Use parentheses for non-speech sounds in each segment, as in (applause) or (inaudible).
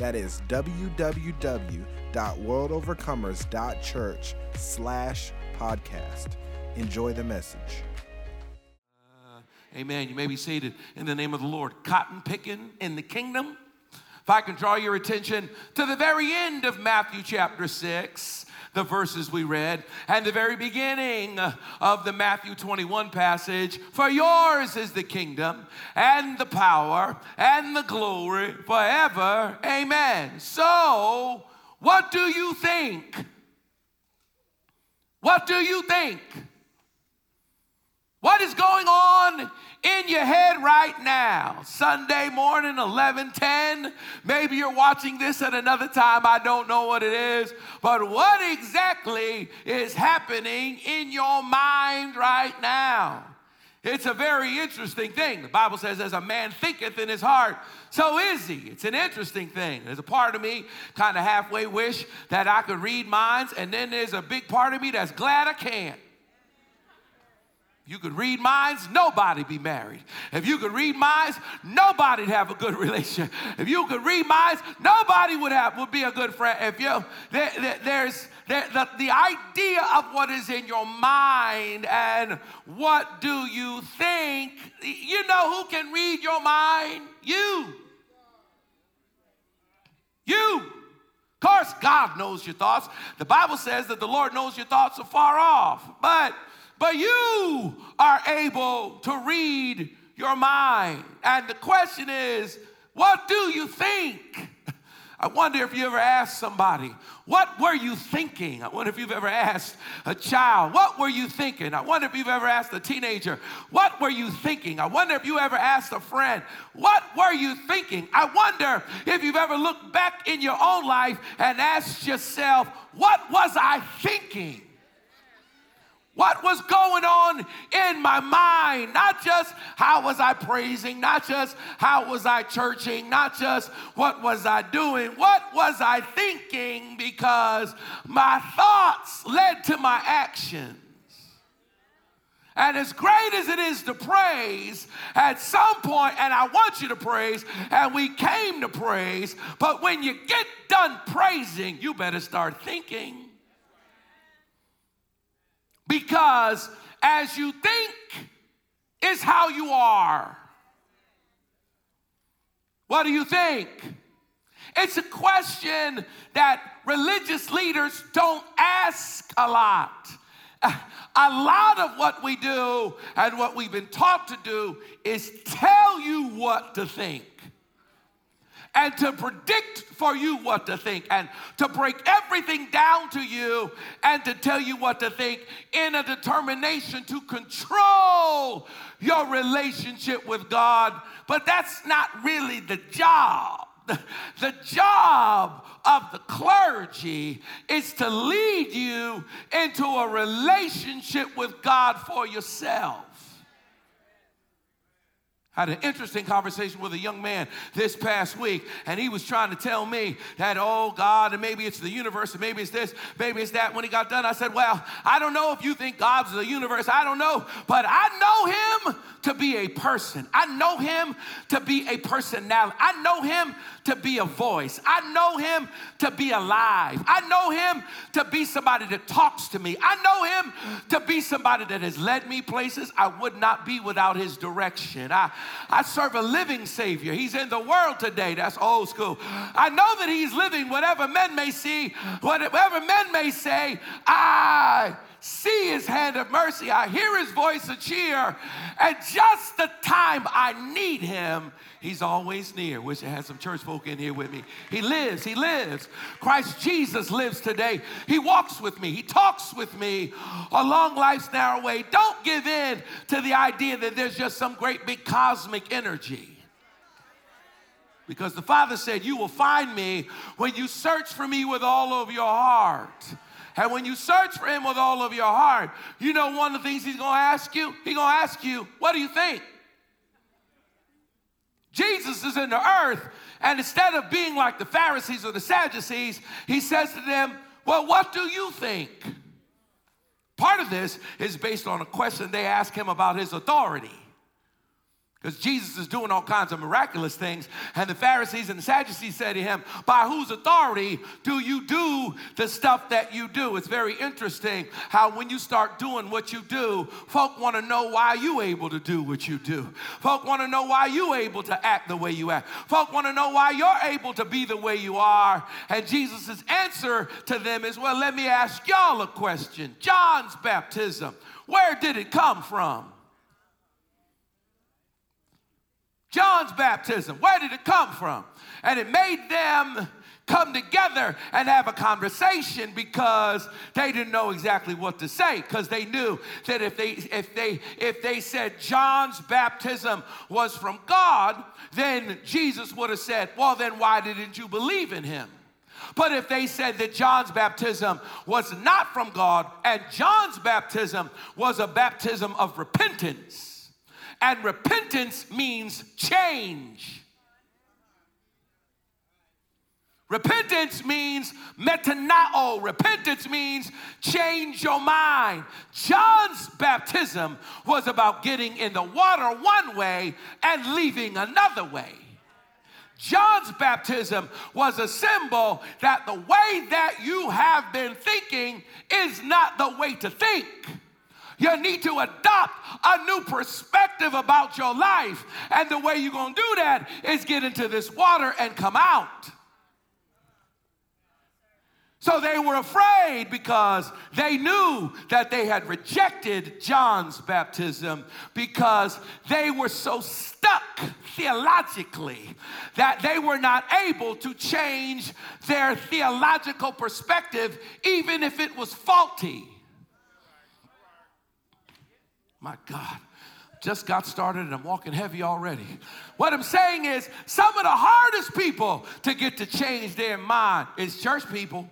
that is www.worldovercomers.church slash podcast. Enjoy the message. Uh, amen. You may be seated in the name of the Lord. Cotton picking in the kingdom. If I can draw your attention to the very end of Matthew chapter 6, the verses we read, and the very beginning of the Matthew 21 passage For yours is the kingdom and the power and the glory forever. Amen. So, what do you think? What do you think? What is going on in your head right now. Sunday morning, 11:10. Maybe you're watching this at another time. I don't know what it is. But what exactly is happening in your mind right now? It's a very interesting thing. The Bible says, as a man thinketh in his heart, so is he. It's an interesting thing. There's a part of me kind of halfway wish that I could read minds, and then there's a big part of me that's glad I can't. You could read minds, nobody be married. If you could read minds, nobody'd have a good (laughs) relationship. If you could read minds, nobody would have would be a good friend. If you there, there, there's there, the, the idea of what is in your mind and what do you think, you know who can read your mind? You. You. Of course, God knows your thoughts. The Bible says that the Lord knows your thoughts are far off. But but you are able to read your mind. And the question is, what do you think? I wonder if you ever asked somebody, what were you thinking? I wonder if you've ever asked a child, what were you thinking? I wonder if you've ever asked a teenager, what were you thinking? I wonder if you ever asked a friend, what were you thinking? I wonder if you've ever looked back in your own life and asked yourself, what was I thinking? What was going on in my mind? Not just how was I praising, not just how was I churching, not just what was I doing, what was I thinking because my thoughts led to my actions. And as great as it is to praise, at some point, and I want you to praise, and we came to praise, but when you get done praising, you better start thinking. Because as you think is how you are. What do you think? It's a question that religious leaders don't ask a lot. A lot of what we do and what we've been taught to do is tell you what to think and to predict for you what to think and to break everything down to you and to tell you what to think in a determination to control your relationship with God. But that's not really the job. The job of the clergy is to lead you into a relationship with God for yourself. I had an interesting conversation with a young man this past week, and he was trying to tell me that, oh God, and maybe it's the universe, and maybe it's this, maybe it's that. When he got done, I said, Well, I don't know if you think God's the universe, I don't know, but I know him to be a person. I know him to be a personality. I know him to be a voice. I know him to be alive. I know him to be somebody that talks to me. I know him to be somebody that has led me places I would not be without his direction. I, I serve a living Savior. He's in the world today. That's old school. I know that he's living whatever men may see, whatever men may say. I see his hand of mercy. I hear his voice of cheer. And just the time I need him, he's always near. Wish I had some church folk in here with me. He lives, he lives. Christ Jesus lives today. He walks with me, he talks with me along life's narrow way. Don't give in to the idea that there's just some great big cosmic energy. Because the Father said, You will find me when you search for me with all of your heart. And when you search for him with all of your heart, you know one of the things he's gonna ask you? He's gonna ask you, What do you think? Jesus is in the earth, and instead of being like the Pharisees or the Sadducees, he says to them, Well, what do you think? Part of this is based on a question they ask him about his authority. Because Jesus is doing all kinds of miraculous things. And the Pharisees and the Sadducees said to him, By whose authority do you do the stuff that you do? It's very interesting how when you start doing what you do, folk want to know why you able to do what you do. Folk want to know why you able to act the way you act. Folk want to know why you're able to be the way you are. And Jesus' answer to them is, Well, let me ask y'all a question. John's baptism, where did it come from? John's baptism, where did it come from? And it made them come together and have a conversation because they didn't know exactly what to say because they knew that if they if they if they said John's baptism was from God then Jesus would have said well then why didn't you believe in him but if they said that John's baptism was not from God and John's baptism was a baptism of repentance and repentance means change. Repentance means metanoia. Repentance means change your mind. John's baptism was about getting in the water one way and leaving another way. John's baptism was a symbol that the way that you have been thinking is not the way to think. You need to adopt a new perspective about your life. And the way you're going to do that is get into this water and come out. So they were afraid because they knew that they had rejected John's baptism because they were so stuck theologically that they were not able to change their theological perspective, even if it was faulty. My God, just got started and I'm walking heavy already. What I'm saying is, some of the hardest people to get to change their mind is church people.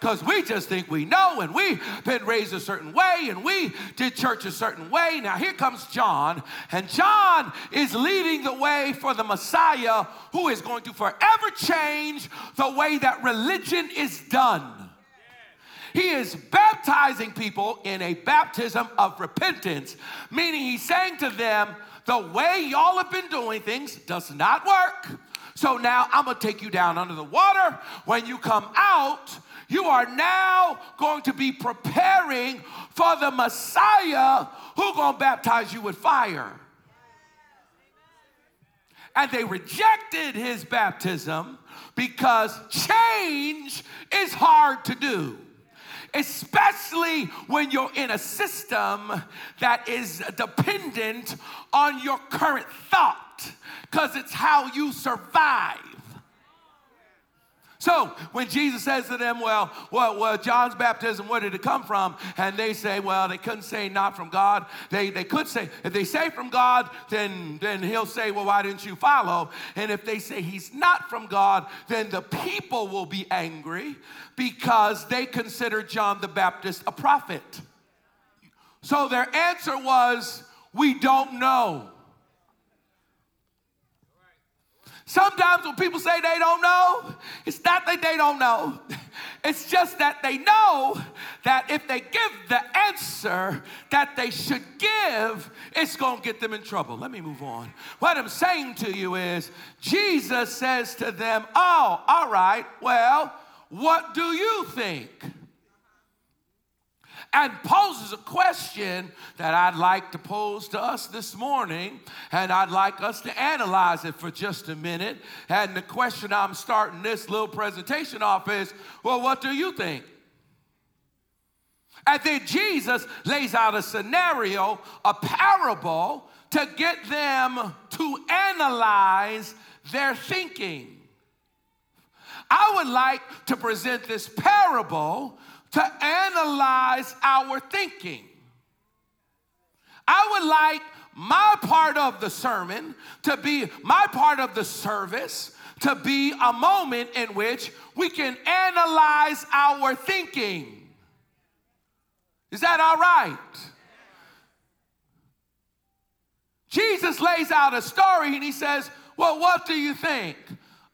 Because we just think we know and we've been raised a certain way and we did church a certain way. Now, here comes John, and John is leading the way for the Messiah who is going to forever change the way that religion is done. He is baptizing people in a baptism of repentance, meaning he's saying to them, the way y'all have been doing things does not work. So now I'm gonna take you down under the water. When you come out, you are now going to be preparing for the Messiah who gonna baptize you with fire. And they rejected his baptism because change is hard to do especially when you're in a system that is dependent on your current thought, because it's how you survive. So when Jesus says to them, well, well, well, John's baptism, where did it come from? And they say, well, they couldn't say not from God. They, they could say, if they say from God, then, then he'll say, well, why didn't you follow? And if they say he's not from God, then the people will be angry because they consider John the Baptist a prophet. So their answer was, we don't know. Sometimes when people say they don't know, it's not that they don't know. It's just that they know that if they give the answer that they should give, it's going to get them in trouble. Let me move on. What I'm saying to you is, Jesus says to them, Oh, all right, well, what do you think? And poses a question that I'd like to pose to us this morning, and I'd like us to analyze it for just a minute. And the question I'm starting this little presentation off is well, what do you think? And then Jesus lays out a scenario, a parable, to get them to analyze their thinking. I would like to present this parable to analyze our thinking. I would like my part of the sermon, to be my part of the service, to be a moment in which we can analyze our thinking. Is that all right? Jesus lays out a story and he says, Well, what do you think?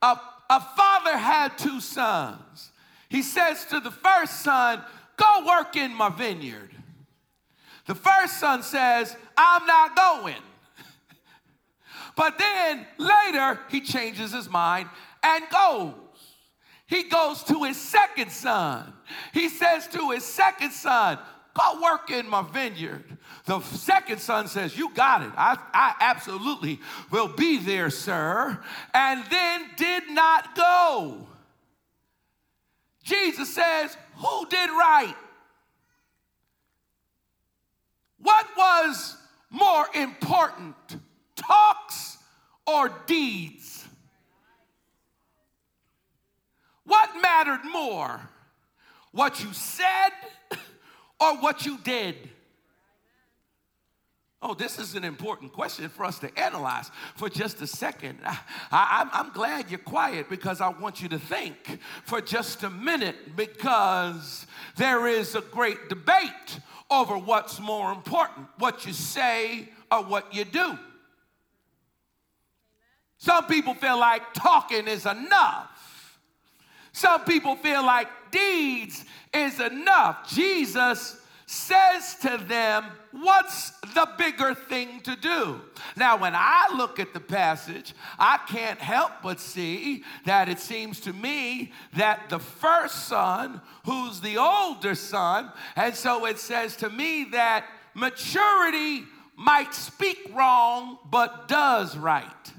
A, a father had two sons. He says to the first son, Go work in my vineyard. The first son says, I'm not going. But then later, he changes his mind and goes. He goes to his second son. He says to his second son, Go work in my vineyard. The second son says, You got it. I, I absolutely will be there, sir. And then did not go. Jesus says, Who did right? What was more important, talks or deeds? What mattered more, what you said (laughs) or what you did? Oh, this is an important question for us to analyze for just a second. I, am glad you're quiet because I want you to think for just a minute because there is a great debate over what's more important, what you say or what you do. Some people feel like talking is enough. Some people feel like deeds is enough. Jesus says to them, What's the bigger thing to do? Now, when I look at the passage, I can't help but see that it seems to me that the first son, who's the older son, and so it says to me that maturity might speak wrong, but does right.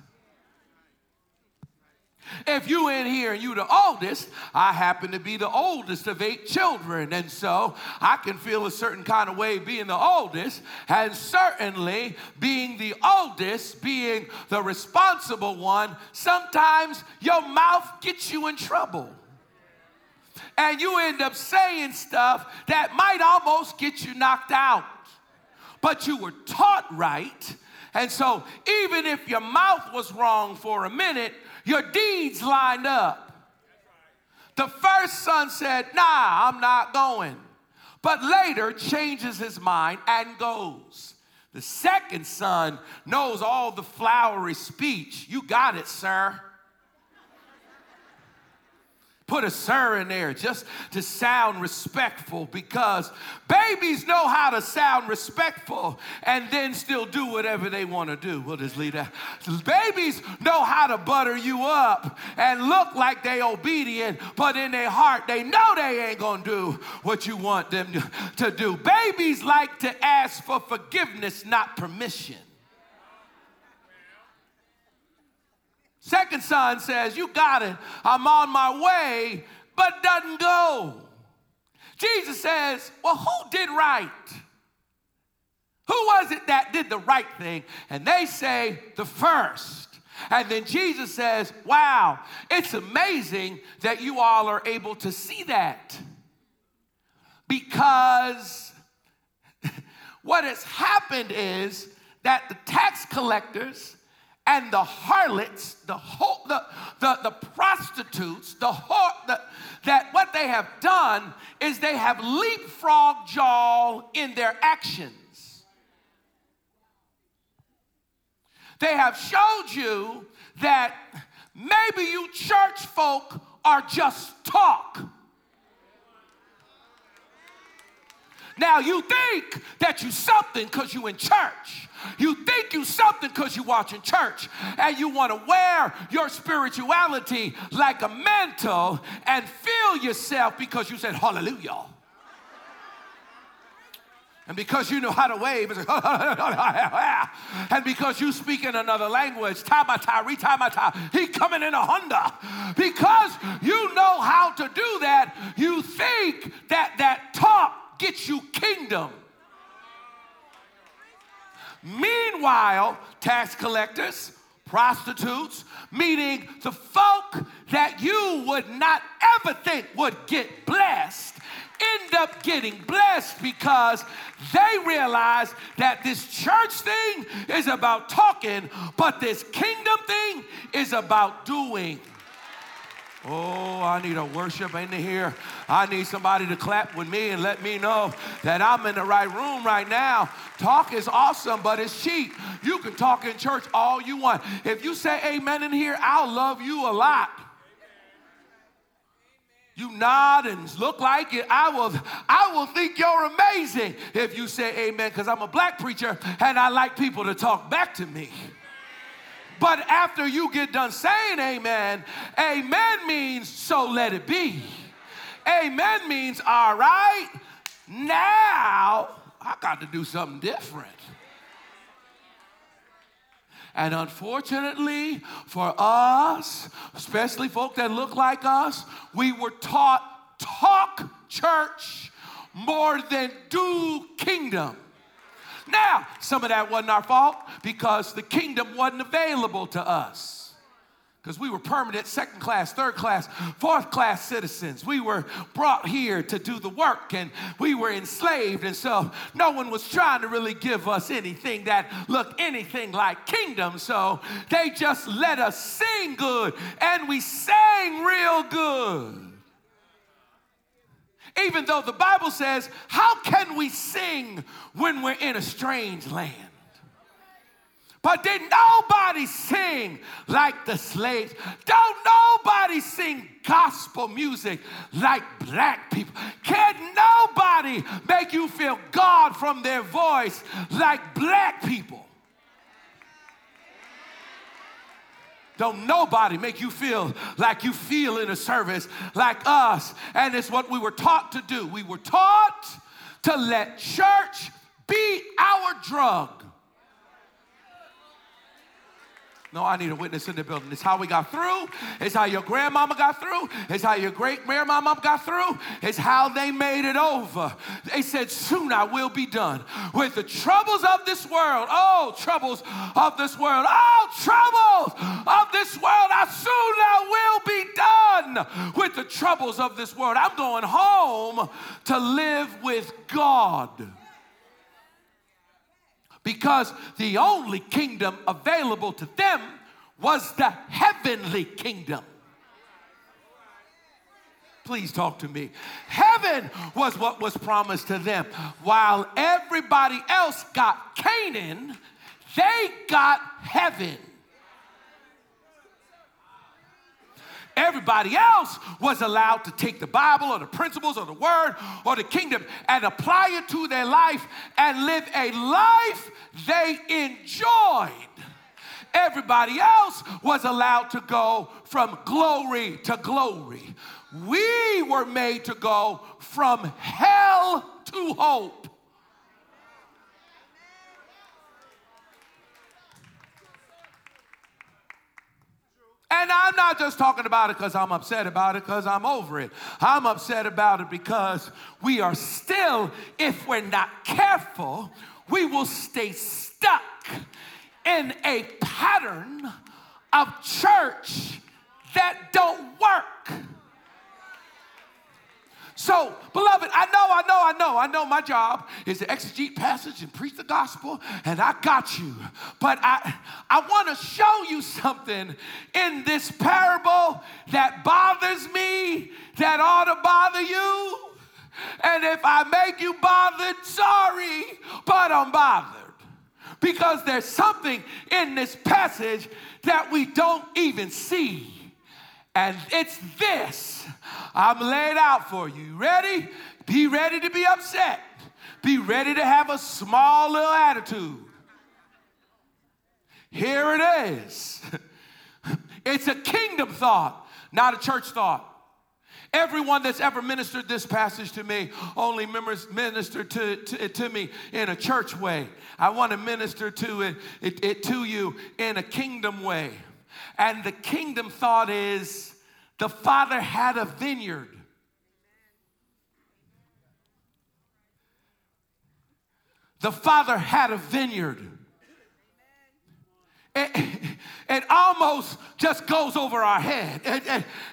If you in here and you the oldest, I happen to be the oldest of eight children. And so I can feel a certain kind of way being the oldest, and certainly being the oldest, being the responsible one, sometimes your mouth gets you in trouble. And you end up saying stuff that might almost get you knocked out. But you were taught right. And so, even if your mouth was wrong for a minute, your deeds lined up. The first son said, Nah, I'm not going. But later changes his mind and goes. The second son knows all the flowery speech. You got it, sir. Put a sir in there just to sound respectful because babies know how to sound respectful and then still do whatever they want to do. We'll just leave that. Babies know how to butter you up and look like they obedient, but in their heart they know they ain't gonna do what you want them to do. Babies like to ask for forgiveness, not permission. Second son says, You got it. I'm on my way, but doesn't go. Jesus says, Well, who did right? Who was it that did the right thing? And they say, The first. And then Jesus says, Wow, it's amazing that you all are able to see that. Because (laughs) what has happened is that the tax collectors and the harlots, the, the, the, the prostitutes, the, the that what they have done is they have leapfrogged y'all in their actions. They have showed you that maybe you church folk are just talk. Now you think that you something because you in church. You think you something because you watching church and you want to wear your spirituality like a mantle and feel yourself because you said hallelujah. And because you know how to wave, (laughs) and because you speak in another language, tamata, retamata, he coming in a Honda. Because you know how to do that, you think that that talk gets you kingdom. Meanwhile, tax collectors, prostitutes, meaning the folk that you would not ever think would get blessed, end up getting blessed because they realize that this church thing is about talking, but this kingdom thing is about doing. Oh, I need a worship in here. I need somebody to clap with me and let me know that I'm in the right room right now. Talk is awesome, but it's cheap. You can talk in church all you want. If you say amen in here, I'll love you a lot. You nod and look like it. I will, I will think you're amazing if you say amen, because I'm a black preacher and I like people to talk back to me. But after you get done saying amen, amen means so let it be. Amen means all right, now I got to do something different. And unfortunately for us, especially folk that look like us, we were taught talk church more than do kingdom. Now, some of that wasn't our fault because the kingdom wasn't available to us because we were permanent second class, third class, fourth class citizens. We were brought here to do the work and we were enslaved. And so no one was trying to really give us anything that looked anything like kingdom. So they just let us sing good and we sang real good. Even though the Bible says, How can we sing when we're in a strange land? But did nobody sing like the slaves? Don't nobody sing gospel music like black people. Can't nobody make you feel God from their voice like black people. Don't nobody make you feel like you feel in a service like us. And it's what we were taught to do. We were taught to let church be our drug. No, I need a witness in the building. It's how we got through. It's how your grandmama got through. It's how your great grandmama got through. It's how they made it over. They said, Soon I will be done with the troubles of this world. Oh, troubles of this world. Oh, troubles of this world. I soon I will be done with the troubles of this world. I'm going home to live with God because the only kingdom available to them was the heavenly kingdom. Please talk to me. Heaven was what was promised to them. While everybody else got Canaan, they got heaven. Everybody else was allowed to take the Bible or the principles or the word or the kingdom and apply it to their life and live a life they enjoyed. Everybody else was allowed to go from glory to glory. We were made to go from hell to hope. And I'm not just talking about it because I'm upset about it, because I'm over it. I'm upset about it because we are still, if we're not careful, we will stay stuck in a pattern of church that don't work. So, beloved, I know, I know, I know, I know my job is to exegete passage and preach the gospel, and I got you. But I, I want to show you something in this parable that bothers me, that ought to bother you. And if I make you bothered, sorry, but I'm bothered. Because there's something in this passage that we don't even see. And it's this I'm laid out for you. Ready? Be ready to be upset. Be ready to have a small little attitude. Here it is. (laughs) It's a kingdom thought, not a church thought. Everyone that's ever ministered this passage to me only ministered to, to, to me in a church way. I want to minister to it, it, it to you in a kingdom way. And the kingdom thought is the father had a vineyard. The father had a vineyard. It, it almost just goes over our head. It,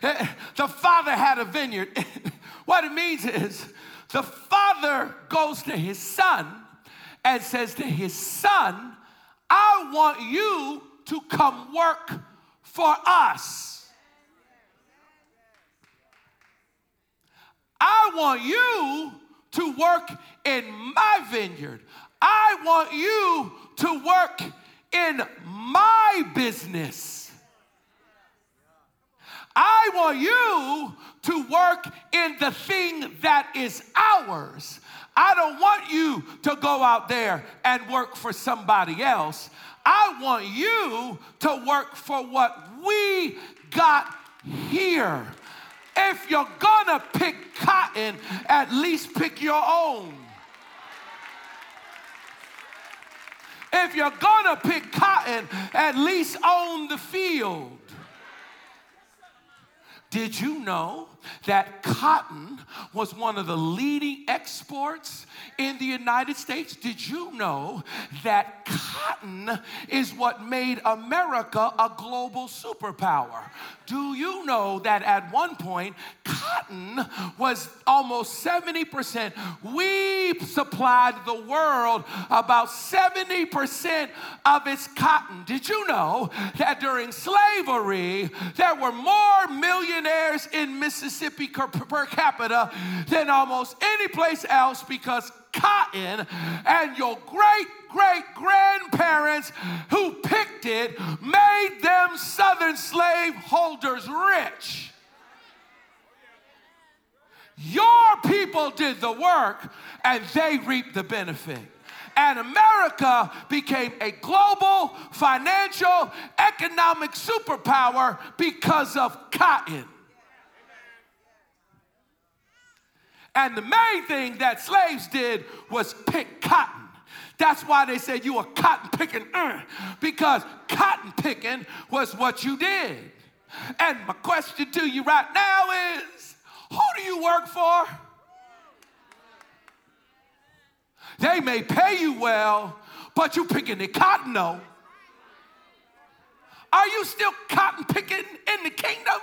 it, the father had a vineyard. (laughs) what it means is The father goes to his son and says to his son, I want you to come work for us. I want you to work in my vineyard. I want you to work in my business. I want you to work in the thing that is ours. I don't want you to go out there and work for somebody else. I want you to work for what we got here. If you're gonna pick cotton, at least pick your own. If you're gonna pick cotton, at least own the field. Did you know that cotton was one of the leading exports in the United States? Did you know that cotton is what made America a global superpower? Do you know that at one point, cotton was almost 70%? We supplied the world about 70% of its cotton. Did you know that during slavery, there were more millionaires in Mississippi per capita than almost any place else because cotton and your great great grandparents who picked it made them southern slave holders rich. Your people did the work and they reaped the benefit. And America became a global financial economic superpower because of cotton. And the main thing that slaves did was pick cotton. That's why they said you were cotton picking, uh, because cotton picking was what you did. And my question to you right now is who do you work for? They may pay you well, but you picking the cotton though. Are you still cotton picking in the kingdom?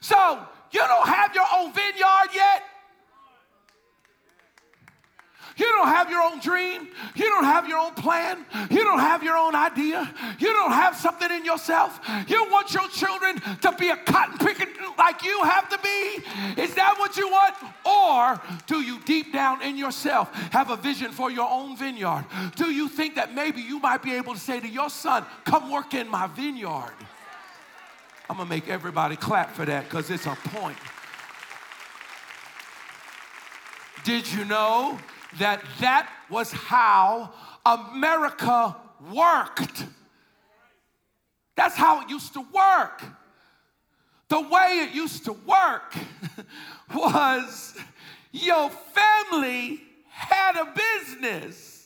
So you don't have your own vineyard yet. You don't have your own dream. You don't have your own plan. You don't have your own idea. You don't have something in yourself. You want your children to be a cotton picking like you have to be? Is that what you want? Or do you deep down in yourself have a vision for your own vineyard? Do you think that maybe you might be able to say to your son, Come work in my vineyard? I'm gonna make everybody clap for that because it's a point. Did you know that that was how America worked? That's how it used to work. The way it used to work (laughs) was your family had a business.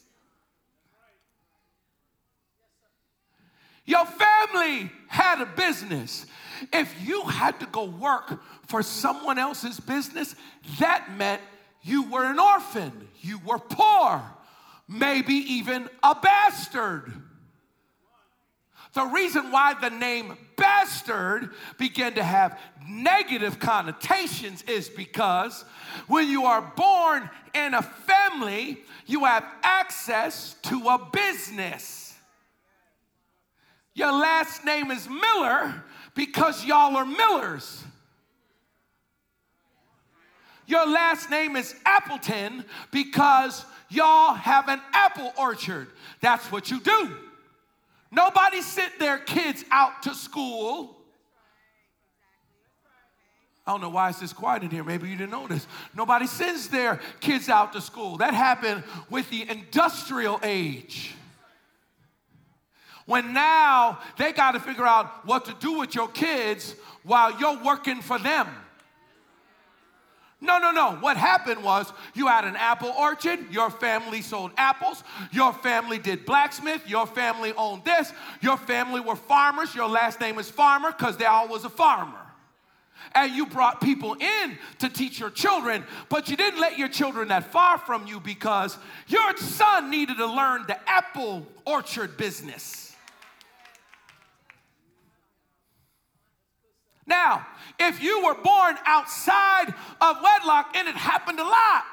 Your family had a business. If you had to go work for someone else's business, that meant you were an orphan, you were poor, maybe even a bastard. The reason why the name bastard began to have negative connotations is because when you are born in a family, you have access to a business. Your last name is Miller because y'all are Millers. Your last name is Appleton because y'all have an apple orchard. That's what you do. Nobody sent their kids out to school. I don't know why it's this quiet in here. Maybe you didn't this. Nobody sends their kids out to school. That happened with the industrial age. When now they got to figure out what to do with your kids while you're working for them. No, no, no. What happened was you had an apple orchard, your family sold apples, your family did blacksmith, your family owned this, your family were farmers, your last name is farmer because they all was a farmer. And you brought people in to teach your children, but you didn't let your children that far from you because your son needed to learn the apple orchard business. Now, if you were born outside of wedlock and it happened a lot,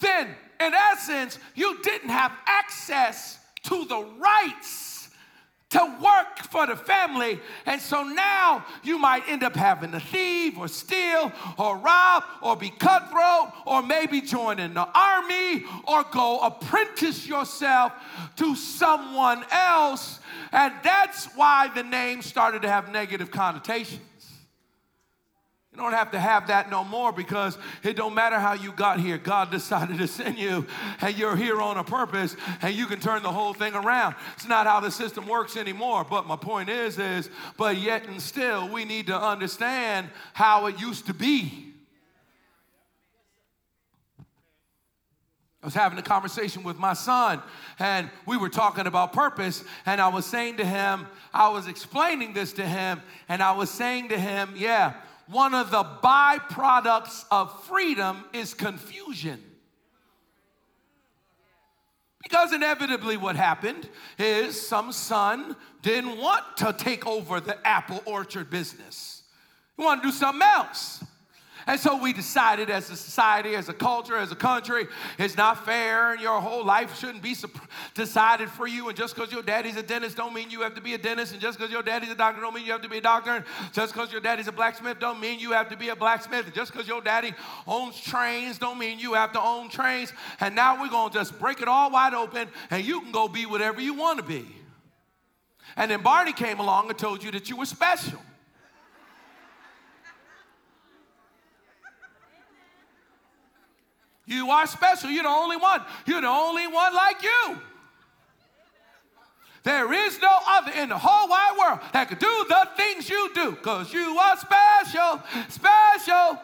then in essence, you didn't have access to the rights to work for the family. And so now you might end up having to thieve or steal or rob or be cutthroat or maybe join in the army or go apprentice yourself to someone else. And that's why the name started to have negative connotations. You don't have to have that no more because it don't matter how you got here. God decided to send you and you're here on a purpose and you can turn the whole thing around. It's not how the system works anymore. But my point is, is, but yet and still we need to understand how it used to be. I was having a conversation with my son, and we were talking about purpose. And I was saying to him, I was explaining this to him, and I was saying to him, yeah, one of the byproducts of freedom is confusion. Because inevitably, what happened is some son didn't want to take over the apple orchard business, he wanted to do something else. And so we decided as a society, as a culture, as a country, it's not fair and your whole life shouldn't be decided for you. And just because your daddy's a dentist don't mean you have to be a dentist. And just because your daddy's a doctor don't mean you have to be a doctor. And just because your daddy's a blacksmith don't mean you have to be a blacksmith. And just because your daddy owns trains don't mean you have to own trains. And now we're going to just break it all wide open and you can go be whatever you want to be. And then Barney came along and told you that you were special. You are special. You're the only one. You're the only one like you. There is no other in the whole wide world that could do the things you do because you are special, special.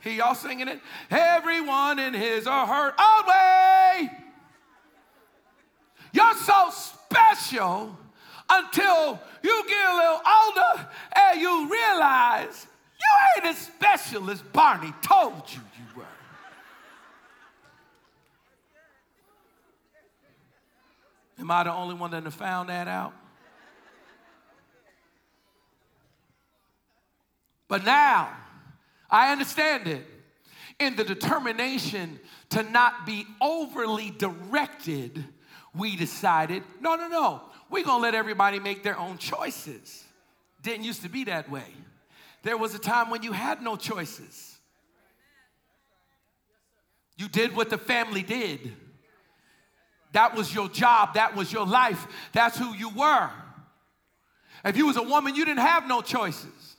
Hear y'all singing it? Everyone in his or her own way. You're so special until you get a little older and you realize you ain't as special as Barney told you you were. Am I the only one that found that out? But now, I understand it. In the determination to not be overly directed, we decided no, no, no. We're to let everybody make their own choices. Didn't used to be that way. There was a time when you had no choices. You did what the family did. That was your job, that was your life, that's who you were. If you was a woman, you didn't have no choices.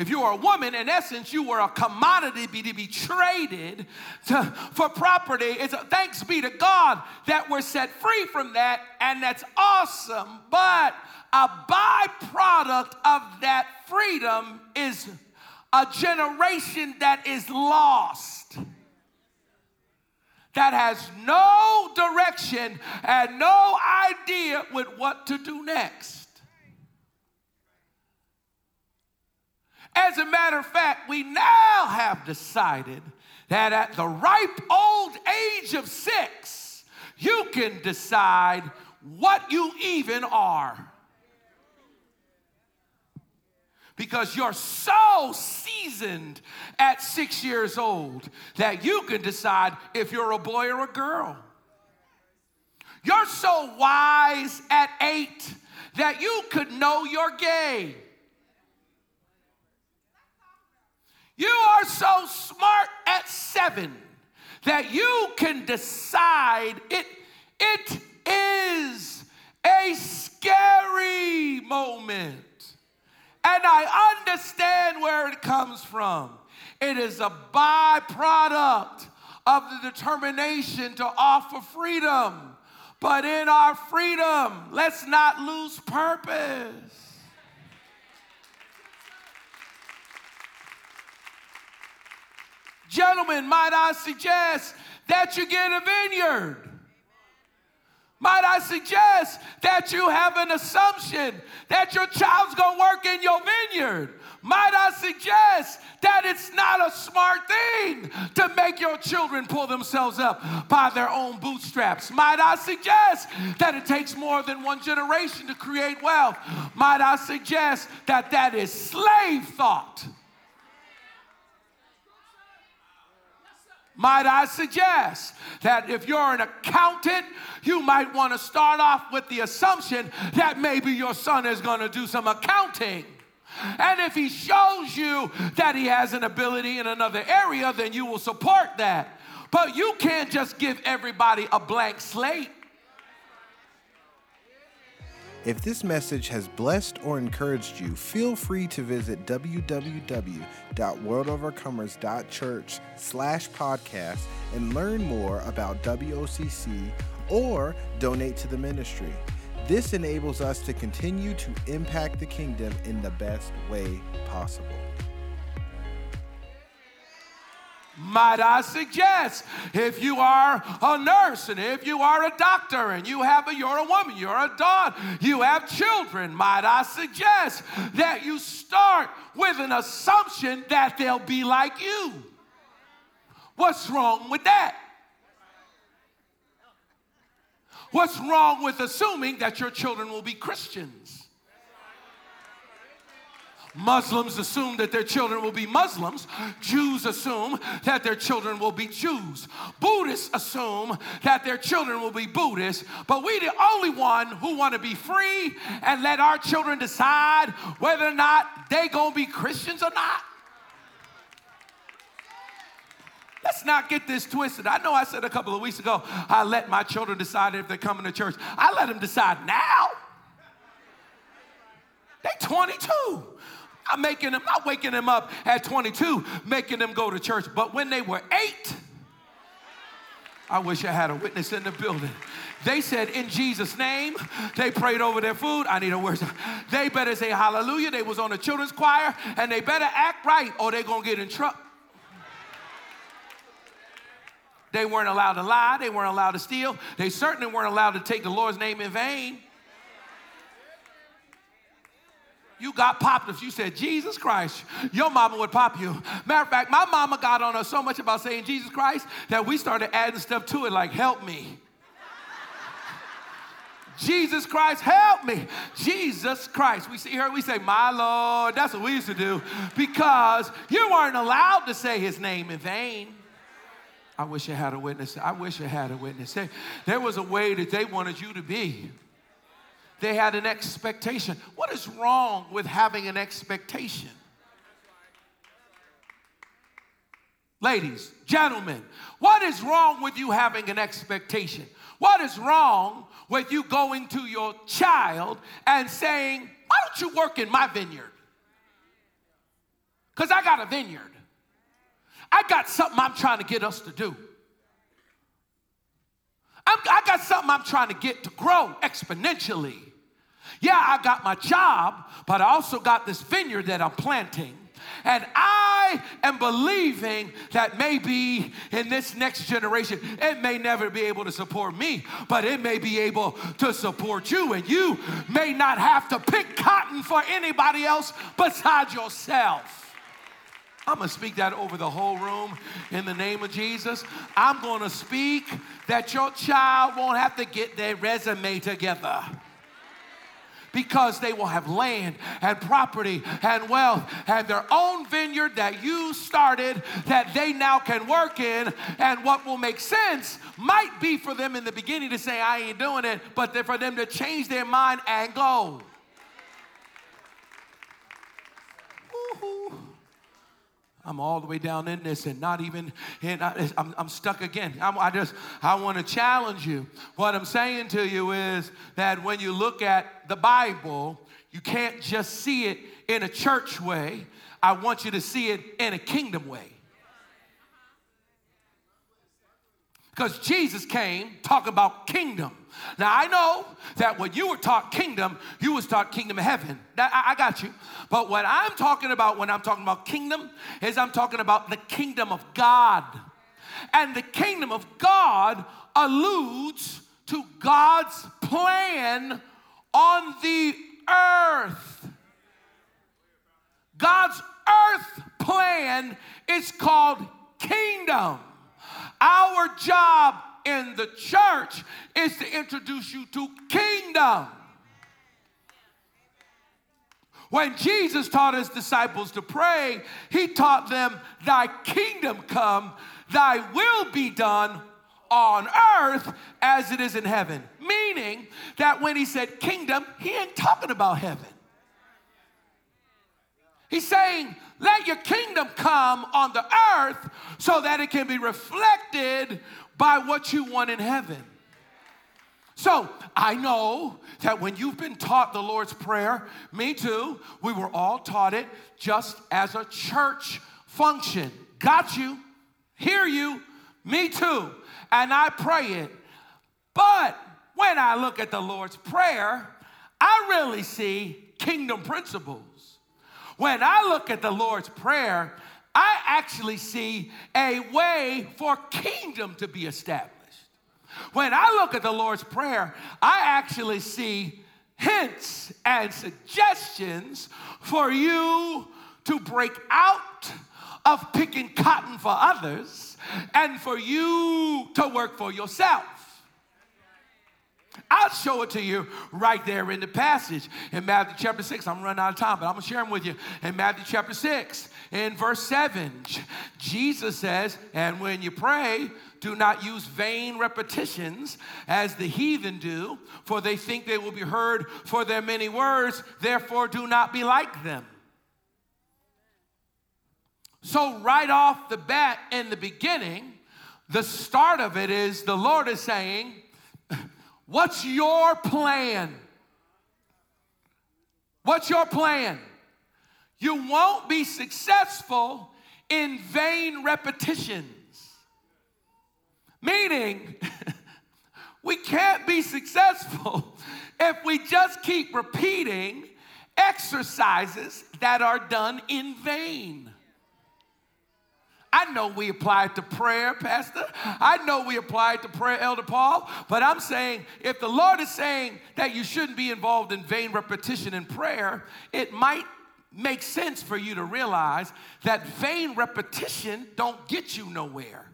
If you were a woman, in essence, you were a commodity to be traded to, for property. It's a, thanks be to God that we're set free from that, and that's awesome. But a byproduct of that freedom is a generation that is lost, that has no direction and no idea with what to do next. As a matter of fact, we now have decided that at the ripe old age of six, you can decide what you even are. because you're so seasoned at six years old that you can decide if you're a boy or a girl. You're so wise at eight that you could know you're gay. You are so smart at seven that you can decide it, it is a scary moment. And I understand where it comes from. It is a byproduct of the determination to offer freedom. But in our freedom, let's not lose purpose. Gentlemen, might I suggest that you get a vineyard? Might I suggest that you have an assumption that your child's gonna work in your vineyard? Might I suggest that it's not a smart thing to make your children pull themselves up by their own bootstraps? Might I suggest that it takes more than one generation to create wealth? Might I suggest that that is slave thought? Might I suggest that if you're an accountant, you might want to start off with the assumption that maybe your son is going to do some accounting. And if he shows you that he has an ability in another area, then you will support that. But you can't just give everybody a blank slate. If this message has blessed or encouraged you, feel free to visit www.worldovercomers.church slash podcast and learn more about WOCC or donate to the ministry. This enables us to continue to impact the kingdom in the best way possible. Might I suggest, if you are a nurse and if you are a doctor and you have a, you're a woman, you're a dog, you have children, might I suggest that you start with an assumption that they'll be like you? What's wrong with that? What's wrong with assuming that your children will be Christians? Muslims assume that their children will be Muslims. Jews assume that their children will be Jews. Buddhists assume that their children will be Buddhists. But we the only one who want to be free and let our children decide whether or not they to be Christians or not. Let's not get this twisted. I know I said a couple of weeks ago, I let my children decide if they're coming to church. I let them decide now. They 22. I'm making them, not waking them up at 22, making them go to church. But when they were eight, I wish I had a witness in the building. They said, in Jesus' name, they prayed over their food. I need a word. They better say hallelujah. They was on the children's choir, and they better act right or they're gonna get in trouble. They weren't allowed to lie. They weren't allowed to steal. They certainly weren't allowed to take the Lord's name in vain. You got popped if you said Jesus Christ. Your mama would pop you. Matter of fact, my mama got on us so much about saying Jesus Christ that we started adding stuff to it like, help me. Jesus Christ, help me. Jesus Christ. We see her, we say, My Lord. That's what we used to do because you weren't allowed to say his name in vain. I wish I had a witness. I wish I had a witness. There was a way that they wanted you to be. They had an expectation. What is wrong with having an expectation? Ladies, gentlemen, what is wrong with you having an expectation? What is wrong with you going to your child and saying, Why don't you work in my vineyard? Because I got a vineyard. I got something I'm trying to get us to do. I'm, i got something I'm trying to get to grow exponentially. Yeah, I got my job, but I also got this vineyard that I'm planting. And I am believing that maybe in this next generation, it may never be able to support me, but it may be able to support you. And you may not have to pick cotton for anybody else besides yourself. I'm going to speak that over the whole room in the name of Jesus. I'm going to speak that your child won't have to get their resume together because they will have land and property and wealth and their own vineyard that you started that they now can work in. And what will make sense might be for them in the beginning to say, I ain't doing it, but for them to change their mind and go. I'm all the way down in this and not even, and I, I'm, I'm stuck again. I'm, I just, I want to challenge you. What I'm saying to you is that when you look at the Bible, you can't just see it in a church way. I want you to see it in a kingdom way. Because Jesus came talking about kingdom. Now I know that when you were taught kingdom, you was taught kingdom of heaven. That, I, I got you. But what I'm talking about when I'm talking about kingdom is I'm talking about the kingdom of God. And the kingdom of God alludes to God's plan on the earth. God's earth plan is called kingdom. Our job in the church is to introduce you to kingdom. When Jesus taught his disciples to pray, he taught them, Thy kingdom come, thy will be done on earth as it is in heaven. Meaning that when he said kingdom, he ain't talking about heaven. He's saying, let your kingdom come on the earth so that it can be reflected by what you want in heaven. So I know that when you've been taught the Lord's Prayer, me too, we were all taught it just as a church function. Got you, hear you, me too. And I pray it. But when I look at the Lord's Prayer, I really see kingdom principles. When I look at the Lord's Prayer, I actually see a way for kingdom to be established. When I look at the Lord's Prayer, I actually see hints and suggestions for you to break out of picking cotton for others and for you to work for yourself. I'll show it to you right there in the passage in Matthew chapter 6. I'm running out of time, but I'm going to share them with you. In Matthew chapter 6, in verse 7, Jesus says, And when you pray, do not use vain repetitions as the heathen do, for they think they will be heard for their many words. Therefore, do not be like them. So, right off the bat in the beginning, the start of it is the Lord is saying, What's your plan? What's your plan? You won't be successful in vain repetitions. Meaning, (laughs) we can't be successful (laughs) if we just keep repeating exercises that are done in vain. I know we apply it to prayer, Pastor. I know we apply it to prayer, Elder Paul. But I'm saying if the Lord is saying that you shouldn't be involved in vain repetition in prayer, it might make sense for you to realize that vain repetition don't get you nowhere.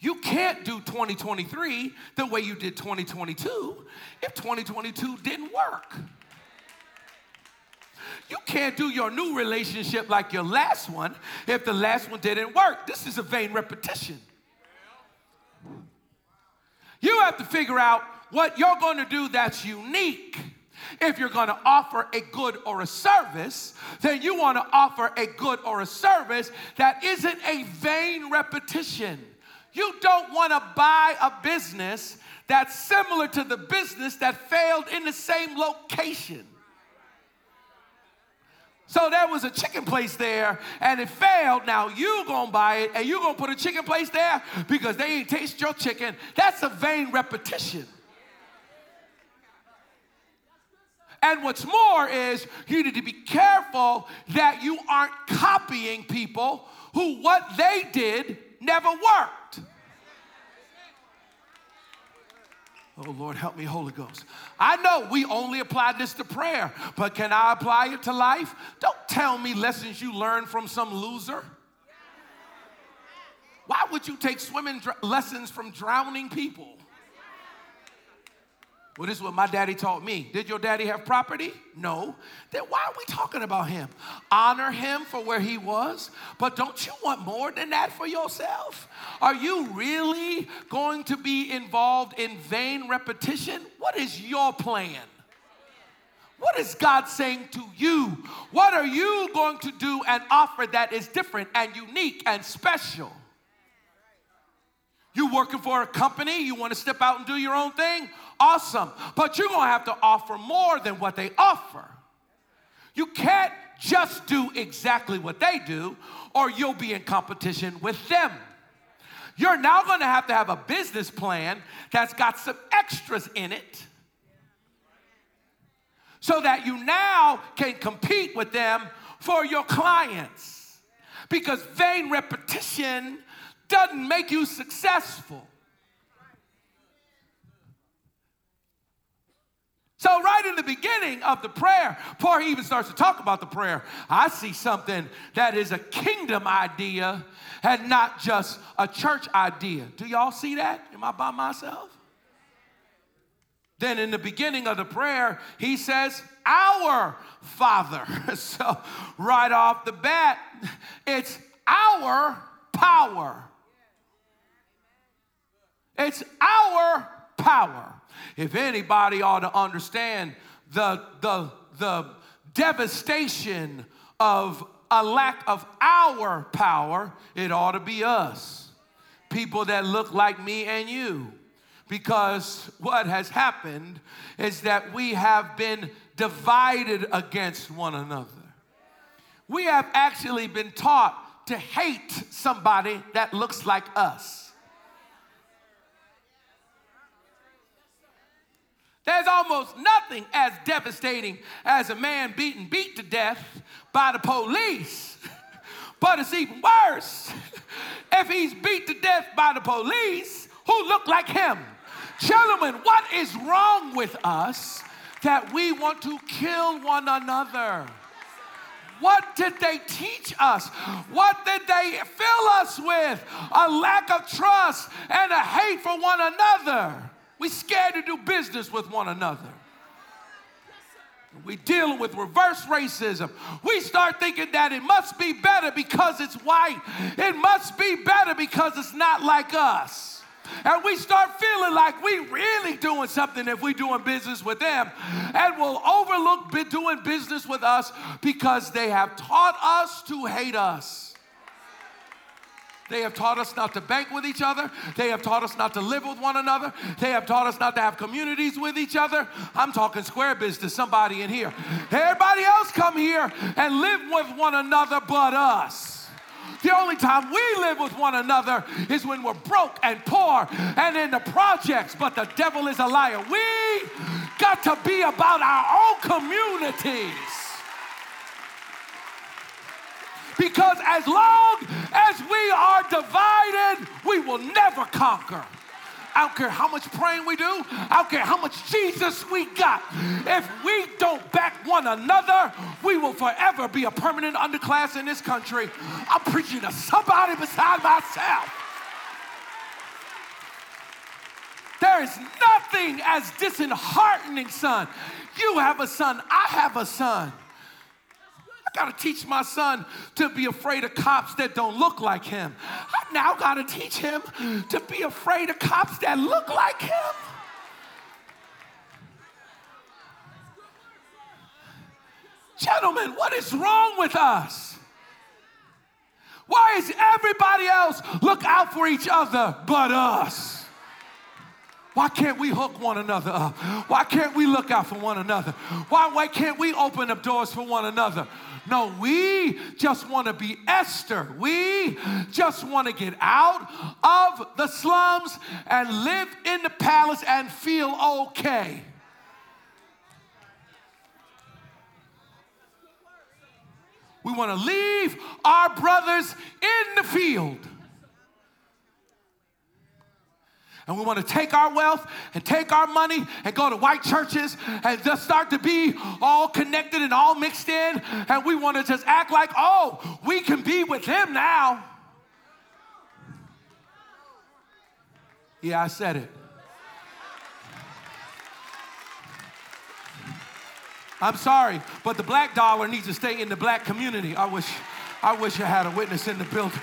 You can't do 2023 the way you did 2022 if 2022 didn't work. You can't do your new relationship like your last one if the last one didn't work. This is a vain repetition. You have to figure out what you're going to do that's unique. If you're going to offer a good or a service, then you want to offer a good or a service that isn't a vain repetition. You don't want to buy a business that's similar to the business that failed in the same location. So there was a chicken place there and it failed. Now you gonna buy it and you gonna put a chicken place there because they ain't taste your chicken. That's a vain repetition. And what's more is you need to be careful that you aren't copying people who what they did never worked. Oh, Lord, help me, Holy Ghost. I know we only apply this to prayer, but can I apply it to life? Don't tell me lessons you learned from some loser. Why would you take swimming dr- lessons from drowning people? Well, this is what my daddy taught me. Did your daddy have property? No. Then why are we talking about him? Honor him for where he was, but don't you want more than that for yourself? Are you really going to be involved in vain repetition? What is your plan? What is God saying to you? What are you going to do and offer that is different and unique and special? You working for a company, you want to step out and do your own thing? Awesome. But you're going to have to offer more than what they offer. You can't just do exactly what they do, or you'll be in competition with them. You're now going to have to have a business plan that's got some extras in it so that you now can compete with them for your clients. Because vain repetition doesn't make you successful. So, right in the beginning of the prayer, before he even starts to talk about the prayer, I see something that is a kingdom idea and not just a church idea. Do y'all see that? Am I by myself? Then, in the beginning of the prayer, he says, Our Father. (laughs) So, right off the bat, it's our power. It's our power. If anybody ought to understand the, the, the devastation of a lack of our power, it ought to be us. People that look like me and you. Because what has happened is that we have been divided against one another. We have actually been taught to hate somebody that looks like us. There's almost nothing as devastating as a man beaten beat to death by the police. (laughs) but it's even worse (laughs) if he's beat to death by the police who look like him. Gentlemen, what is wrong with us that we want to kill one another? What did they teach us? What did they fill us with? A lack of trust and a hate for one another. We scared to do business with one another. We deal with reverse racism. We start thinking that it must be better because it's white. It must be better because it's not like us. And we start feeling like we really doing something if we doing business with them. And we'll overlook doing business with us because they have taught us to hate us. They have taught us not to bank with each other. They have taught us not to live with one another. They have taught us not to have communities with each other. I'm talking square business, somebody in here. Everybody else come here and live with one another but us. The only time we live with one another is when we're broke and poor and in the projects, but the devil is a liar. We got to be about our own communities. Because as long as we are divided, we will never conquer. I don't care how much praying we do. I don't care how much Jesus we got. If we don't back one another, we will forever be a permanent underclass in this country. I'm preaching to somebody beside myself. There is nothing as disheartening, son. You have a son, I have a son. I got to teach my son to be afraid of cops that don't look like him. I now got to teach him to be afraid of cops that look like him. Gentlemen, what is wrong with us? Why is everybody else look out for each other but us? Why can't we hook one another up? Why can't we look out for one another? Why, why can't we open up doors for one another? No, we just want to be Esther. We just want to get out of the slums and live in the palace and feel okay. We want to leave our brothers in the field. And we want to take our wealth and take our money and go to white churches and just start to be all connected and all mixed in. And we want to just act like, oh, we can be with him now. Yeah, I said it. I'm sorry, but the black dollar needs to stay in the black community. I wish, I wish I had a witness in the building.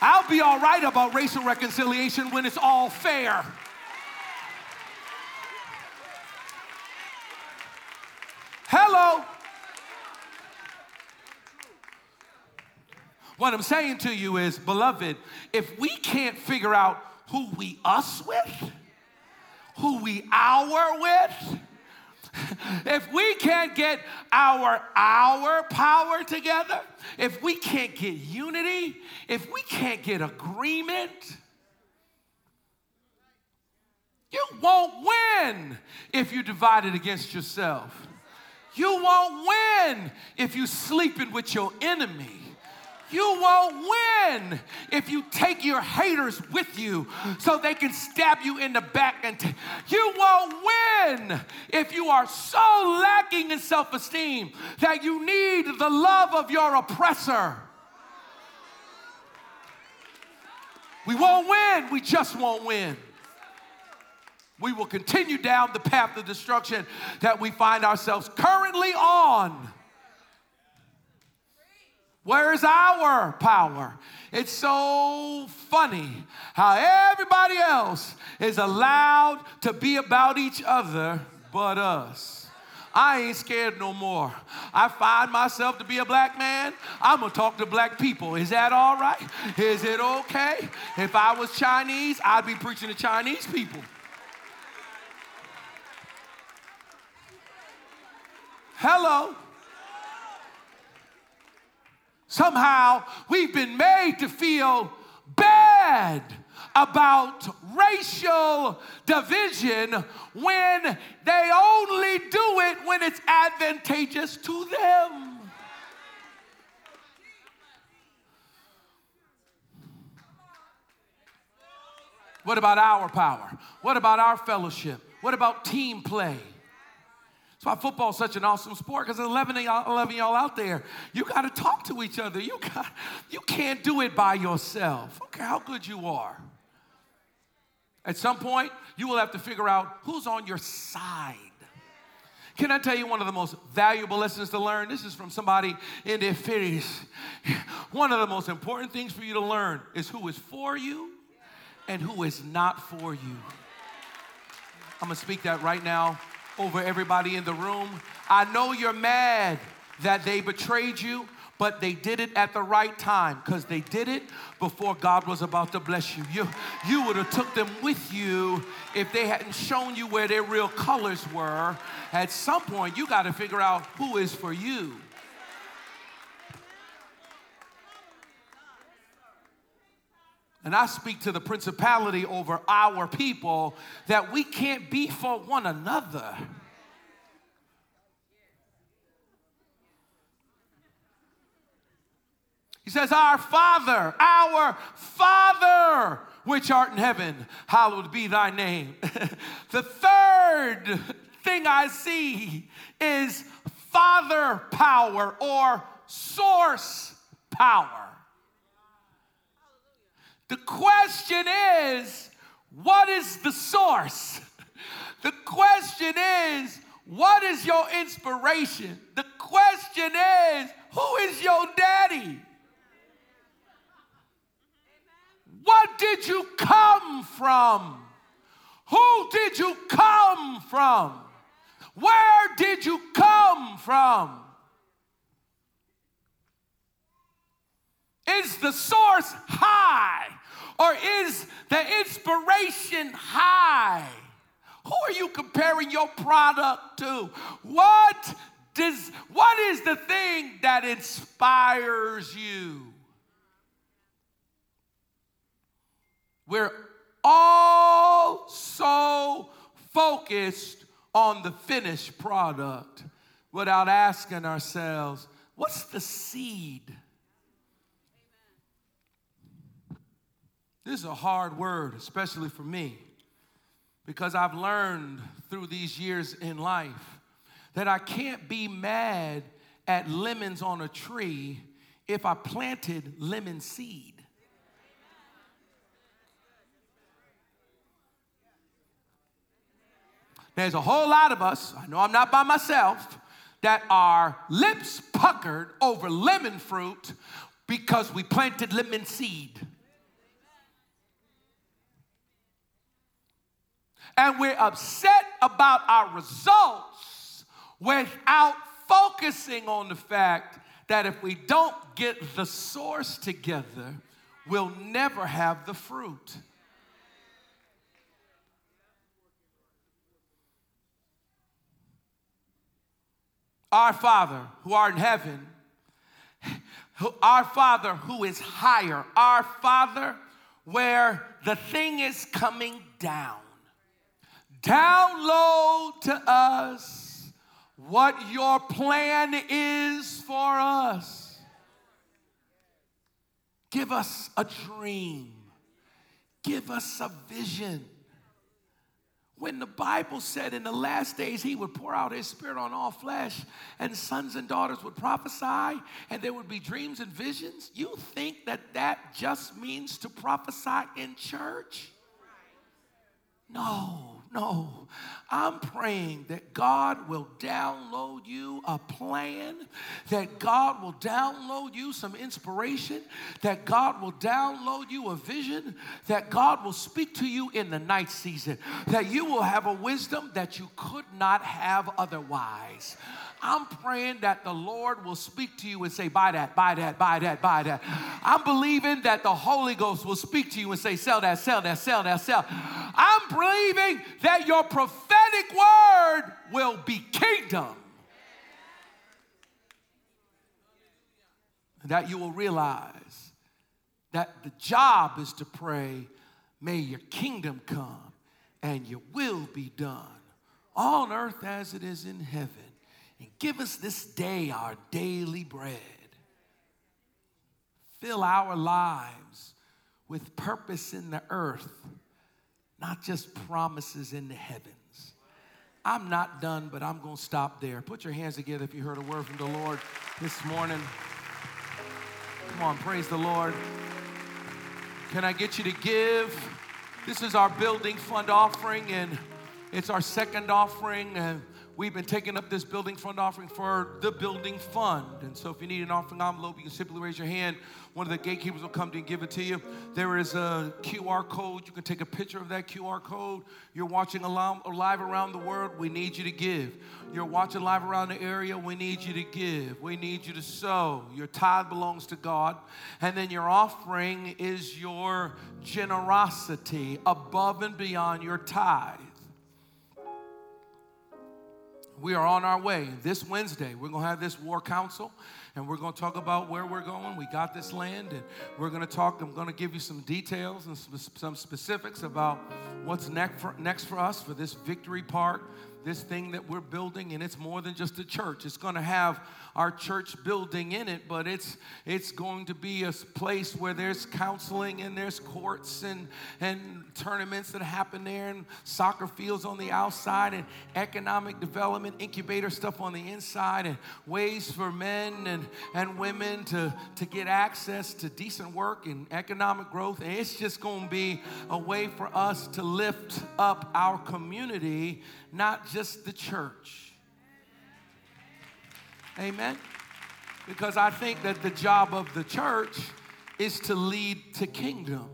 I'll be all right about racial reconciliation when it's all fair. Hello. What I'm saying to you is, beloved, if we can't figure out who we us with, who we our with, (laughs) if we can't get our our power together, if we can't get unity, if we can't get agreement, you won't win if you divide it against yourself. You won't win if you sleeping with your enemy. You won't win if you take your haters with you so they can stab you in the back. And t- you won't win if you are so lacking in self esteem that you need the love of your oppressor. We won't win, we just won't win. We will continue down the path of destruction that we find ourselves currently on. Where's our power? It's so funny how everybody else is allowed to be about each other but us. I ain't scared no more. I find myself to be a black man. I'm gonna talk to black people. Is that all right? Is it okay? If I was Chinese, I'd be preaching to Chinese people. Hello. Somehow we've been made to feel bad about racial division when they only do it when it's advantageous to them. What about our power? What about our fellowship? What about team play? That's why football is such an awesome sport because 11 of y'all, 11 y'all out there, you got to talk to each other. You, got, you can't do it by yourself. Okay, how good you are. At some point, you will have to figure out who's on your side. Can I tell you one of the most valuable lessons to learn? This is from somebody in their 50s. One of the most important things for you to learn is who is for you and who is not for you. I'm gonna speak that right now over everybody in the room. I know you're mad that they betrayed you, but they did it at the right time because they did it before God was about to bless you. You, you would have took them with you if they hadn't shown you where their real colors were. At some point, you got to figure out who is for you. And I speak to the principality over our people that we can't be for one another. He says, Our Father, our Father, which art in heaven, hallowed be thy name. (laughs) the third thing I see is Father power or source power. The question is, what is the source? (laughs) The question is, what is your inspiration? The question is, who is your daddy? What did you come from? Who did you come from? Where did you come from? Is the source high or is the inspiration high? Who are you comparing your product to? What does what is the thing that inspires you? We're all so focused on the finished product without asking ourselves, what's the seed? This is a hard word, especially for me, because I've learned through these years in life that I can't be mad at lemons on a tree if I planted lemon seed. There's a whole lot of us, I know I'm not by myself, that are lips puckered over lemon fruit because we planted lemon seed. And we're upset about our results without focusing on the fact that if we don't get the source together, we'll never have the fruit. Our Father who art in heaven, our Father who is higher, our Father where the thing is coming down download to us what your plan is for us. Give us a dream. Give us a vision. When the Bible said in the last days he would pour out his spirit on all flesh, and sons and daughters would prophesy, and there would be dreams and visions, you think that that just means to prophesy in church? No no. I'm praying that God will download you a plan, that God will download you some inspiration, that God will download you a vision, that God will speak to you in the night season, that you will have a wisdom that you could not have otherwise. I'm praying that the Lord will speak to you and say, buy that, buy that, buy that, buy that. I'm believing that the Holy Ghost will speak to you and say, sell that, sell that, sell that, sell. I'm believing that your prophetic word will be kingdom. That you will realize that the job is to pray, may your kingdom come and your will be done on earth as it is in heaven and give us this day our daily bread. Fill our lives with purpose in the earth, not just promises in the heavens. I'm not done, but I'm going to stop there. Put your hands together if you heard a word from the Lord this morning. Come on, praise the Lord. Can I get you to give? This is our building fund offering, and it's our second offering. We've been taking up this building fund offering for the building fund. And so if you need an offering envelope, you can simply raise your hand. One of the gatekeepers will come to you and give it to you. There is a QR code. You can take a picture of that QR code. You're watching live around the world. We need you to give. You're watching live around the area. We need you to give. We need you to sow. Your tithe belongs to God. And then your offering is your generosity above and beyond your tithe we are on our way. This Wednesday, we're going to have this war council and we're going to talk about where we're going. We got this land and we're going to talk. I'm going to give you some details and some specifics about what's next for, next for us for this victory park this thing that we're building, and it's more than just a church. It's going to have our church building in it, but it's it's going to be a place where there's counseling and there's courts and and tournaments that happen there, and soccer fields on the outside, and economic development incubator stuff on the inside, and ways for men and and women to to get access to decent work and economic growth. And it's just going to be a way for us to lift up our community not just the church. Amen? Because I think that the job of the church is to lead to kingdom.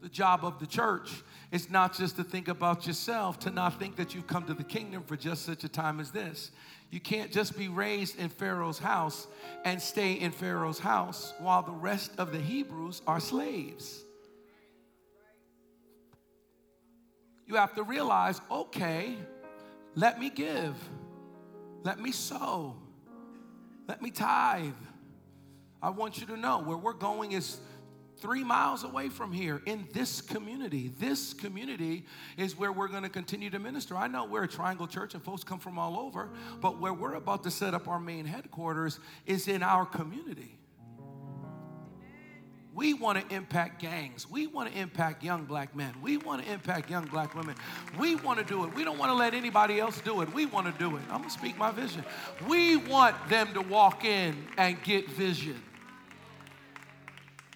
The job of the church is not just to think about yourself, to not think that you've come to the kingdom for just such a time as this. You can't just be raised in Pharaoh's house and stay in Pharaoh's house while the rest of the Hebrews are slaves. You have to realize okay, let me give, let me sow, let me tithe. I want you to know where we're going is three miles away from here in this community. This community is where we're going to continue to minister. I know we're a triangle church and folks come from all over, but where we're about to set up our main headquarters is in our community. We want to impact gangs. We want to impact young black men. We want to impact young black women. We want to do it. We don't want to let anybody else do it. We want to do it. I'm going to speak my vision. We want them to walk in and get vision.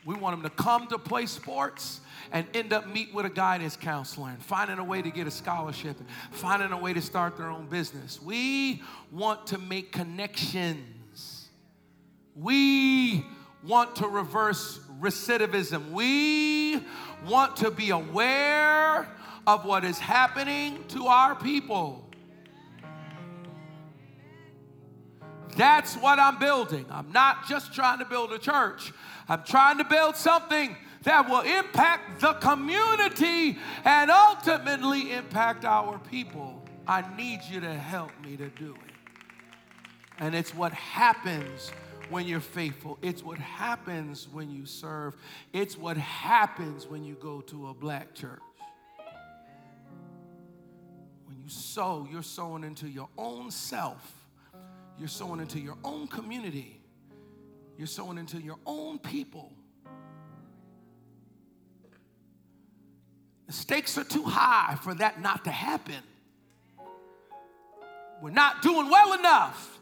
We want them to come to play sports and end up meet with a guidance counselor and finding a way to get a scholarship and finding a way to start their own business. We want to make connections. We want to reverse recidivism. We want to be aware of what is happening to our people. That's what I'm building. I'm not just trying to build a church, I'm trying to build something that will impact the community and ultimately impact our people. I need you to help me to do it. And it's what happens when you're faithful. It's what happens when you serve. It's what happens when you go to a black church. When you sow, you're sowing into your own self, you're sowing into your own community. You're sowing into your own people. The stakes are too high for that not to happen. We're not doing well enough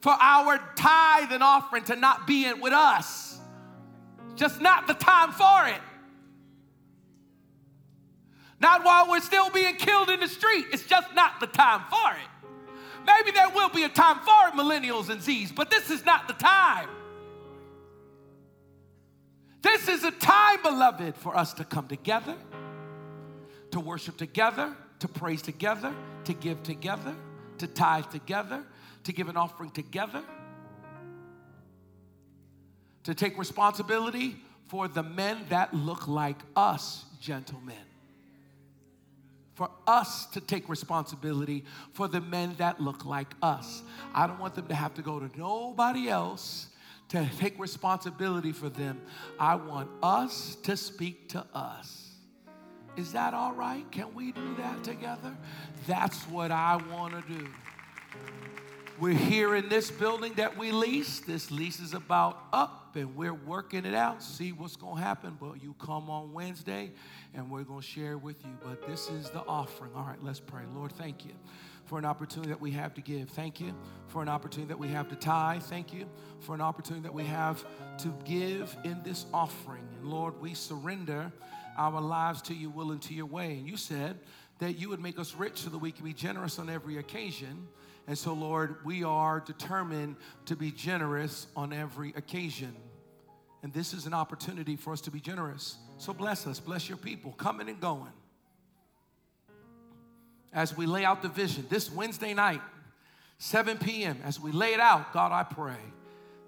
for our tithe and offering to not be in with us. Just not the time for it. Not while we're still being killed in the street. It's just not the time for it. Maybe there will be a time for it, millennials and Z's, but this is not the time. This is a time, beloved, for us to come together, to worship together, to praise together, to give together, to tithe together, to give an offering together, to take responsibility for the men that look like us, gentlemen. For us to take responsibility for the men that look like us. I don't want them to have to go to nobody else to take responsibility for them. I want us to speak to us. Is that all right? Can we do that together? That's what I want to do. We're here in this building that we lease. This lease is about up, and we're working it out, see what's going to happen. But you come on Wednesday, and we're going to share with you. But this is the offering. All right, let's pray. Lord, thank you for an opportunity that we have to give. Thank you for an opportunity that we have to tithe. Thank you for an opportunity that we have to give in this offering. And Lord, we surrender our lives to you, will, and to your way. And you said that you would make us rich so that we can be generous on every occasion. And so, Lord, we are determined to be generous on every occasion. And this is an opportunity for us to be generous. So bless us, bless your people, coming and going. As we lay out the vision this Wednesday night, 7 p.m., as we lay it out, God, I pray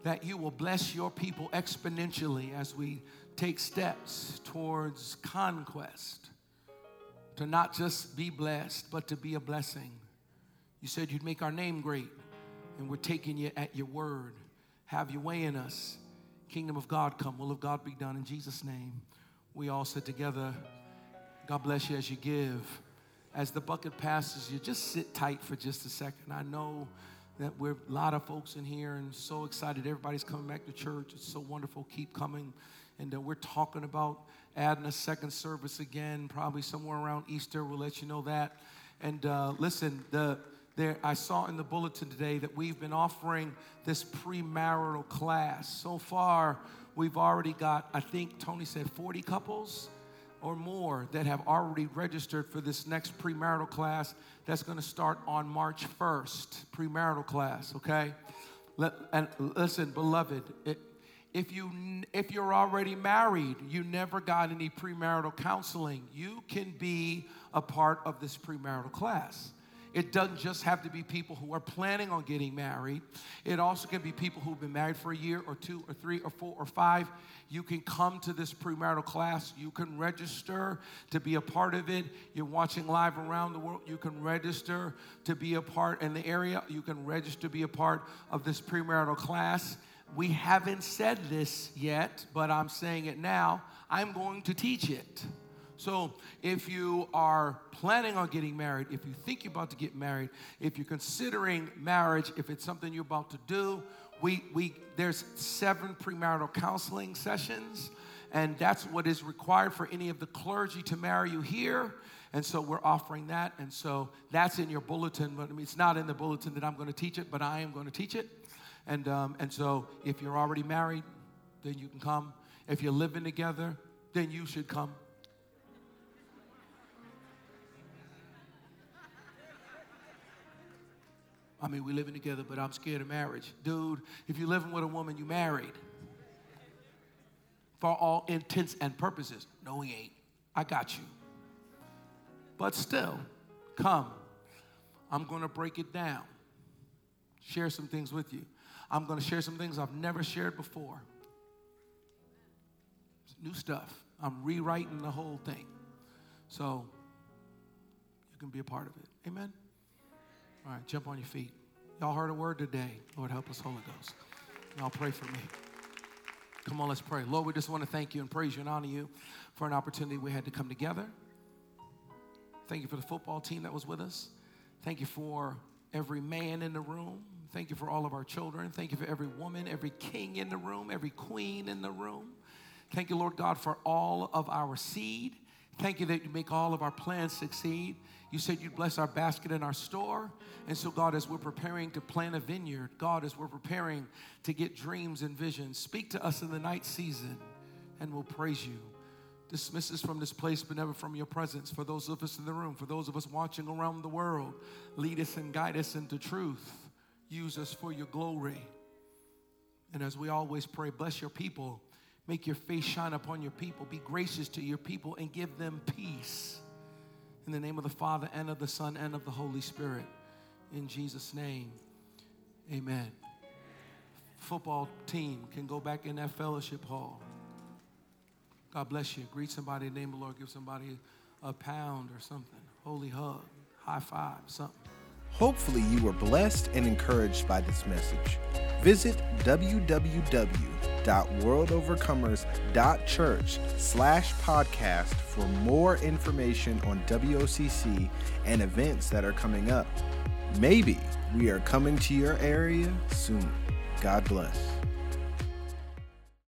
that you will bless your people exponentially as we take steps towards conquest, to not just be blessed, but to be a blessing. You said you'd make our name great, and we're taking you at your word. Have your way in us. Kingdom of God come, will of God be done in Jesus' name. We all sit together. God bless you as you give. As the bucket passes you, just sit tight for just a second. I know that we're a lot of folks in here and so excited. Everybody's coming back to church. It's so wonderful. Keep coming. And uh, we're talking about adding a second service again, probably somewhere around Easter. We'll let you know that. And uh, listen, the there, I saw in the bulletin today that we've been offering this premarital class. So far, we've already got, I think Tony said 40 couples or more that have already registered for this next premarital class that's going to start on March 1st. Premarital class, okay? Let, and listen, beloved, it, if you if you're already married, you never got any premarital counseling, you can be a part of this premarital class. It doesn't just have to be people who are planning on getting married. It also can be people who've been married for a year or two or three or four or five. You can come to this premarital class. You can register to be a part of it. You're watching live around the world. You can register to be a part in the area. You can register to be a part of this premarital class. We haven't said this yet, but I'm saying it now. I'm going to teach it. So, if you are planning on getting married, if you think you're about to get married, if you're considering marriage, if it's something you're about to do, we, we, there's seven premarital counseling sessions, and that's what is required for any of the clergy to marry you here. And so we're offering that. And so that's in your bulletin, but I mean, it's not in the bulletin that I'm going to teach it, but I am going to teach it. And, um, and so if you're already married, then you can come. If you're living together, then you should come. I mean, we're living together, but I'm scared of marriage. Dude, if you're living with a woman, you married. For all intents and purposes. No, he ain't. I got you. But still, come. I'm going to break it down, share some things with you. I'm going to share some things I've never shared before. It's new stuff. I'm rewriting the whole thing. So you can be a part of it. Amen. All right, jump on your feet. Y'all heard a word today. Lord, help us, Holy Ghost. Y'all pray for me. Come on, let's pray. Lord, we just want to thank you and praise you and honor you for an opportunity we had to come together. Thank you for the football team that was with us. Thank you for every man in the room. Thank you for all of our children. Thank you for every woman, every king in the room, every queen in the room. Thank you, Lord God, for all of our seed. Thank you that you make all of our plans succeed. You said you'd bless our basket and our store. And so, God, as we're preparing to plant a vineyard, God, as we're preparing to get dreams and visions, speak to us in the night season and we'll praise you. Dismiss us from this place, but never from your presence. For those of us in the room, for those of us watching around the world, lead us and guide us into truth. Use us for your glory. And as we always pray, bless your people. Make your face shine upon your people. Be gracious to your people and give them peace. In the name of the Father and of the Son and of the Holy Spirit. In Jesus' name, amen. Football team can go back in that fellowship hall. God bless you. Greet somebody in the name of the Lord. Give somebody a pound or something. Holy hug, high five, something. Hopefully, you were blessed and encouraged by this message. Visit www.worldovercomers.church slash podcast for more information on WOCC and events that are coming up. Maybe we are coming to your area soon. God bless.